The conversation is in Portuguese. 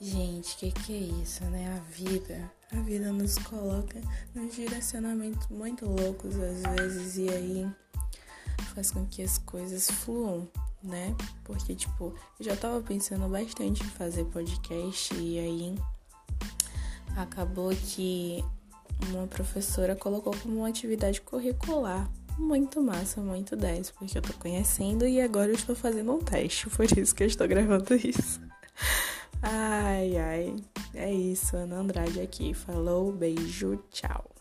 gente, o que, que é isso, né? A vida. A vida nos coloca nos direcionamentos muito loucos às vezes e aí faz com que as coisas fluam, né? Porque, tipo, eu já tava pensando bastante em fazer podcast e aí acabou que uma professora colocou como uma atividade curricular. Muito massa, muito 10, porque eu tô conhecendo e agora eu estou fazendo um teste, por isso que eu estou gravando isso. Ai, ai. É isso, Ana Andrade aqui. Falou, beijo, tchau.